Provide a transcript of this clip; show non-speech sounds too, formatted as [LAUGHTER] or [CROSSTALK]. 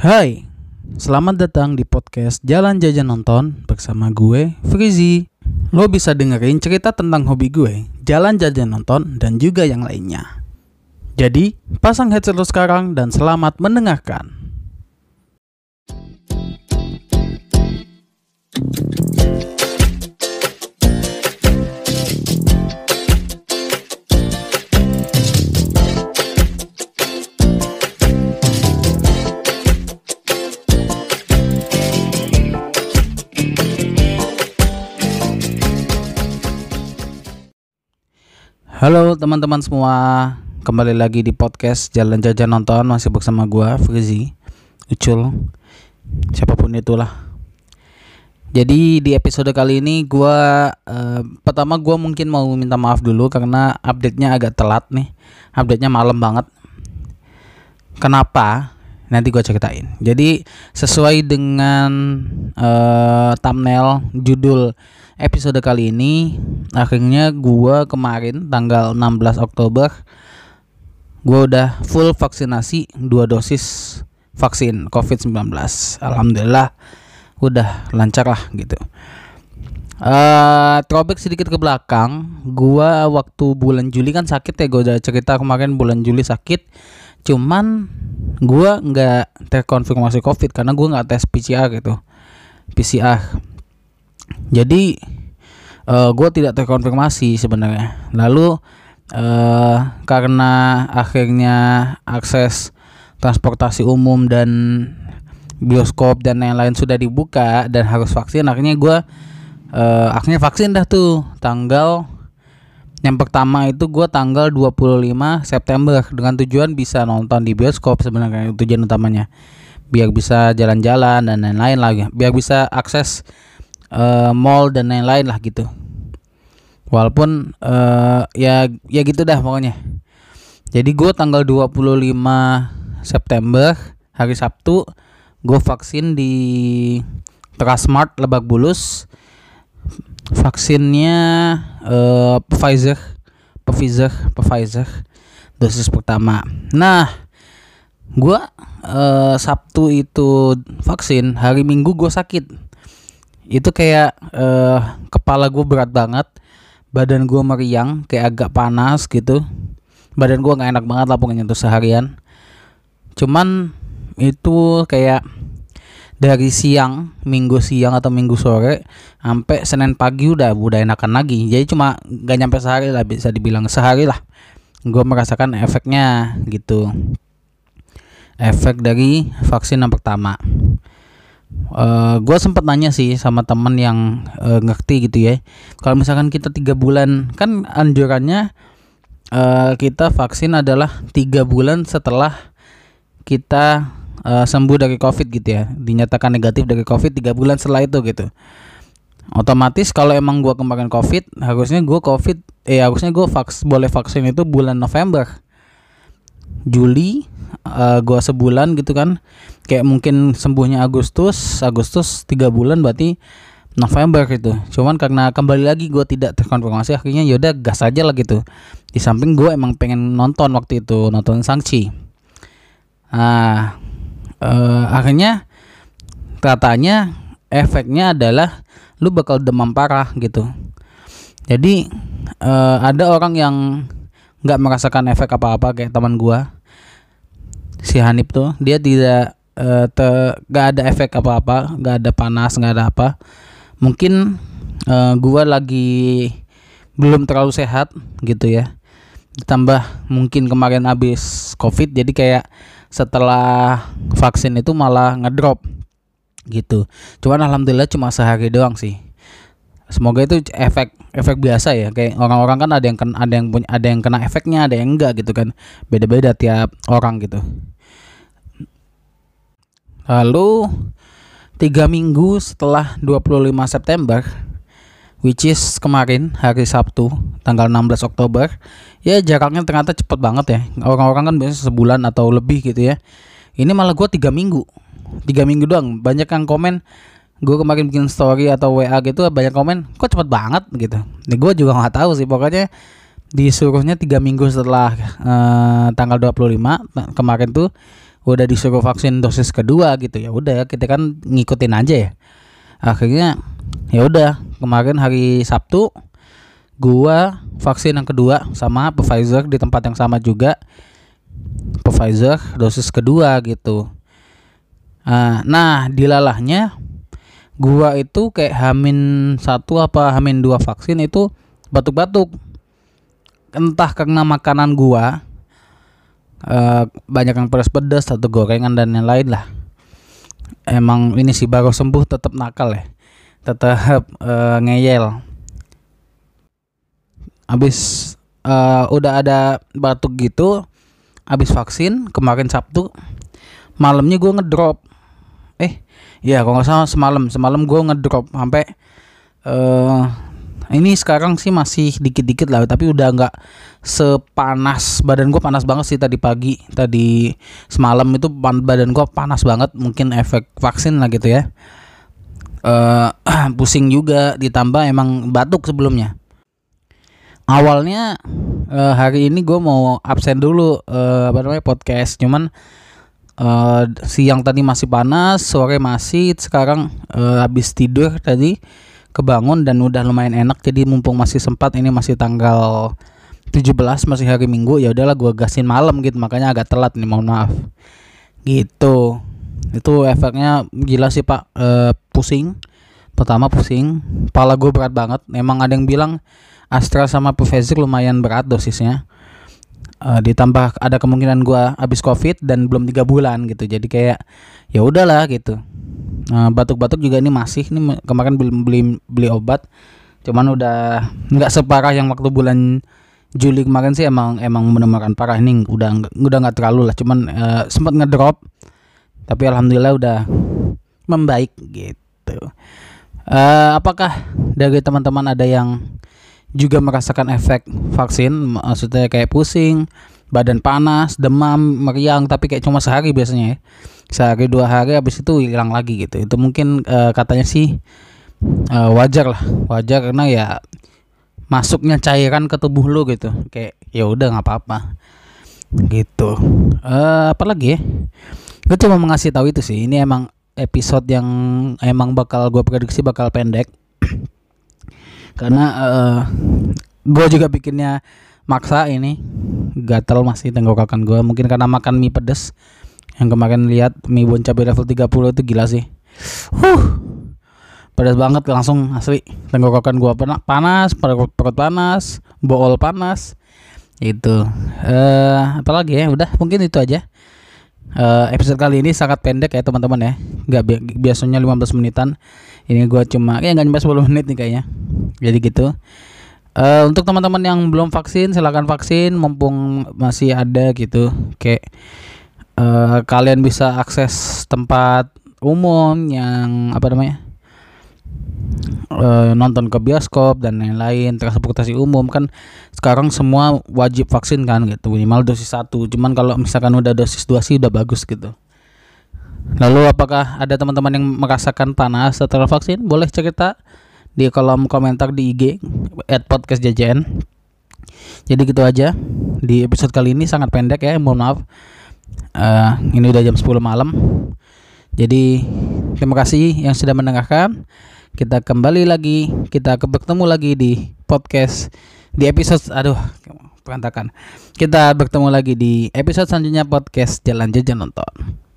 Hai, selamat datang di podcast Jalan Jajan Nonton bersama gue, Frizi. Lo bisa dengerin cerita tentang hobi gue, jalan jajan nonton, dan juga yang lainnya. Jadi, pasang headset lo sekarang dan selamat mendengarkan. Halo teman-teman semua, kembali lagi di podcast Jalan Jajan Nonton masih bersama gua Frizi, Ucul, siapa pun itulah. Jadi di episode kali ini gua eh, pertama gua mungkin mau minta maaf dulu karena update-nya agak telat nih. Update-nya malam banget. Kenapa? Nanti gua ceritain. Jadi sesuai dengan eh, thumbnail judul episode kali ini akhirnya gua kemarin tanggal 16 Oktober gua udah full vaksinasi dua dosis vaksin COVID-19. Alhamdulillah udah lancar lah gitu. Uh, throwback sedikit ke belakang, gua waktu bulan Juli kan sakit ya, gua udah cerita kemarin bulan Juli sakit. Cuman gua nggak terkonfirmasi COVID karena gua nggak tes PCR gitu. PCR jadi uh, gue tidak terkonfirmasi sebenarnya. Lalu uh, karena akhirnya akses transportasi umum dan bioskop dan lain-lain sudah dibuka dan harus vaksin akhirnya gue uh, akhirnya vaksin dah tuh. Tanggal yang pertama itu gue tanggal 25 September dengan tujuan bisa nonton di bioskop sebenarnya tujuan utamanya. Biar bisa jalan-jalan dan lain-lain lagi. Biar bisa akses uh, mall dan lain-lain lah gitu. Walaupun uh, ya ya gitu dah pokoknya. Jadi gue tanggal 25 September hari Sabtu gue vaksin di Trasmart Lebak Bulus. Vaksinnya uh, Pfizer Pfizer Pfizer dosis pertama. Nah gue uh, Sabtu itu vaksin hari Minggu gue sakit itu kayak uh, kepala gue berat banget badan gue meriang kayak agak panas gitu. Badan gue nggak enak banget lah pokoknya tuh seharian. Cuman itu kayak dari siang minggu siang atau minggu sore sampai senin pagi udah udah enakan lagi. Jadi cuma gak nyampe sehari lah bisa dibilang sehari lah. Gue merasakan efeknya gitu. Efek dari vaksin yang pertama uh, eh, gue sempat nanya sih sama teman yang uh, ngerti gitu ya. Kalau misalkan kita tiga bulan kan anjurannya uh, kita vaksin adalah tiga bulan setelah kita uh, sembuh dari covid gitu ya. Dinyatakan negatif dari covid tiga bulan setelah itu gitu. Otomatis kalau emang gue kemarin covid harusnya gue covid eh harusnya gue vaks boleh vaksin itu bulan November. Juli uh, gua sebulan gitu kan. Kayak mungkin sembuhnya Agustus Agustus tiga bulan berarti November gitu. Cuman karena kembali lagi gue tidak terkonfirmasi akhirnya yaudah gas aja lah gitu. Di samping gue emang pengen nonton waktu itu nonton Sangchi nah uh, akhirnya katanya efeknya adalah lu bakal demam parah gitu. Jadi uh, ada orang yang nggak merasakan efek apa-apa kayak teman gua si Hanif tuh dia tidak uh, te, ada efek apa-apa gak ada panas gak ada apa. Mungkin uh, gua lagi belum terlalu sehat gitu ya. Ditambah mungkin kemarin habis covid jadi kayak setelah vaksin itu malah ngedrop gitu. Cuman alhamdulillah cuma sehari doang sih. Semoga itu efek efek biasa ya. Kayak orang-orang kan ada yang kena ada yang punya ada yang kena efeknya ada yang enggak gitu kan. Beda-beda tiap orang gitu lalu tiga minggu setelah 25 September which is kemarin hari Sabtu tanggal 16 Oktober ya jaraknya ternyata cepet banget ya. Orang-orang kan biasanya sebulan atau lebih gitu ya. Ini malah gue tiga minggu. Tiga minggu doang. Banyak yang komen gue kemarin bikin story atau WA gitu banyak komen kok cepet banget? gitu. Nih gue juga nggak tahu sih. Pokoknya disuruhnya tiga minggu setelah uh, tanggal 25 kemarin tuh udah disuruh vaksin dosis kedua gitu ya udah kita kan ngikutin aja ya. Akhirnya ya udah kemarin hari Sabtu gua vaksin yang kedua sama Pfizer di tempat yang sama juga. Pfizer dosis kedua gitu. Uh, nah dilalahnya gua itu kayak hamin satu apa hamin dua vaksin itu batuk-batuk. Entah karena makanan gua uh, banyak yang pedas-pedas atau gorengan dan yang lain lah. Emang ini sih baru sembuh tetap nakal ya. Tetap uh, ngeyel. Habis uh, udah ada batuk gitu habis vaksin kemarin Sabtu malamnya gue ngedrop. Eh ya kalau nggak salah semalam. Semalam gue ngedrop sampai uh, ini sekarang sih masih dikit-dikit lah tapi udah nggak sepanas. Badan gue panas banget sih tadi pagi. Tadi semalam itu badan gue panas banget. Mungkin efek vaksin lah gitu ya. Uh, [CLEARS THROAT] pusing juga. Ditambah emang batuk sebelumnya. Awalnya uh, hari ini gue mau absen dulu uh, apa namanya podcast. Cuman uh, siang tadi masih panas sore masih. Sekarang uh, habis tidur tadi kebangun dan udah lumayan enak. Jadi mumpung masih sempat ini masih tanggal 17 masih hari Minggu ya udahlah gua gasin malam gitu. Makanya agak telat nih mohon maaf. Gitu. Itu efeknya gila sih pak. E, pusing. Pertama pusing. Pala gue berat banget. Emang ada yang bilang Astra sama Pfizer lumayan berat dosisnya. E, ditambah ada kemungkinan gue habis covid dan belum tiga bulan gitu. Jadi kayak ya udahlah gitu batuk-batuk juga ini masih. Ini kemarin beli beli beli obat. Cuman udah nggak separah yang waktu bulan Juli kemarin sih emang emang benar-benar parah. Ini udah udah nggak terlalu lah. Cuman uh, sempat ngedrop. Tapi alhamdulillah udah membaik gitu. Uh, apakah dari teman-teman ada yang juga merasakan efek vaksin? Maksudnya kayak pusing badan panas demam meriang tapi kayak cuma sehari biasanya ya. Sehari dua hari habis itu hilang lagi gitu. Itu mungkin uh, katanya sih uh, wajar lah. Wajar karena ya masuknya cairan ke tubuh lu gitu. Kayak ya udah nggak apa-apa. Gitu. Uh, apa lagi ya? Gue cuma mengasih tahu itu sih. Ini emang episode yang emang bakal gue prediksi bakal pendek. [CLEARS THROAT] Karena uh, gue juga bikinnya maksa ini. Gatel masih tenggorokan gue mungkin karena makan mie pedes. Yang kemarin lihat mie bon cabai level 30 itu gila sih. Huh. Pedas banget langsung asli. Tenggorokan gua panas perut, perut panas bool panas. Itu. Eh apalagi ya? Udah mungkin itu aja. Uh, episode kali ini sangat pendek ya teman-teman ya. Nggak bi biasanya 15 menitan. Ini gua cuma ya nggak nyampe 10 menit nih kayaknya. Jadi gitu uh, untuk teman-teman yang belum vaksin silahkan vaksin mumpung masih ada gitu. Kayak uh, kalian bisa akses tempat umum yang apa namanya uh, nonton ke bioskop dan lain-lain transportasi umum. Kan sekarang semua wajib vaksin kan gitu. Minimal dosis satu. Cuman kalau misalkan udah dosis dua sih udah bagus gitu. Lalu apakah ada teman-teman yang merasakan panas setelah vaksin? Boleh cerita di kolom komentar di IG at podcast JJN jadi gitu aja. Di episode kali ini sangat pendek ya mohon maaf. Uh, ini udah jam 10 malam. Jadi terima kasih yang sudah mendengarkan. Kita kembali lagi kita bertemu lagi di podcast di episode aduh berantakan kita bertemu lagi di episode selanjutnya podcast jalan jajan nonton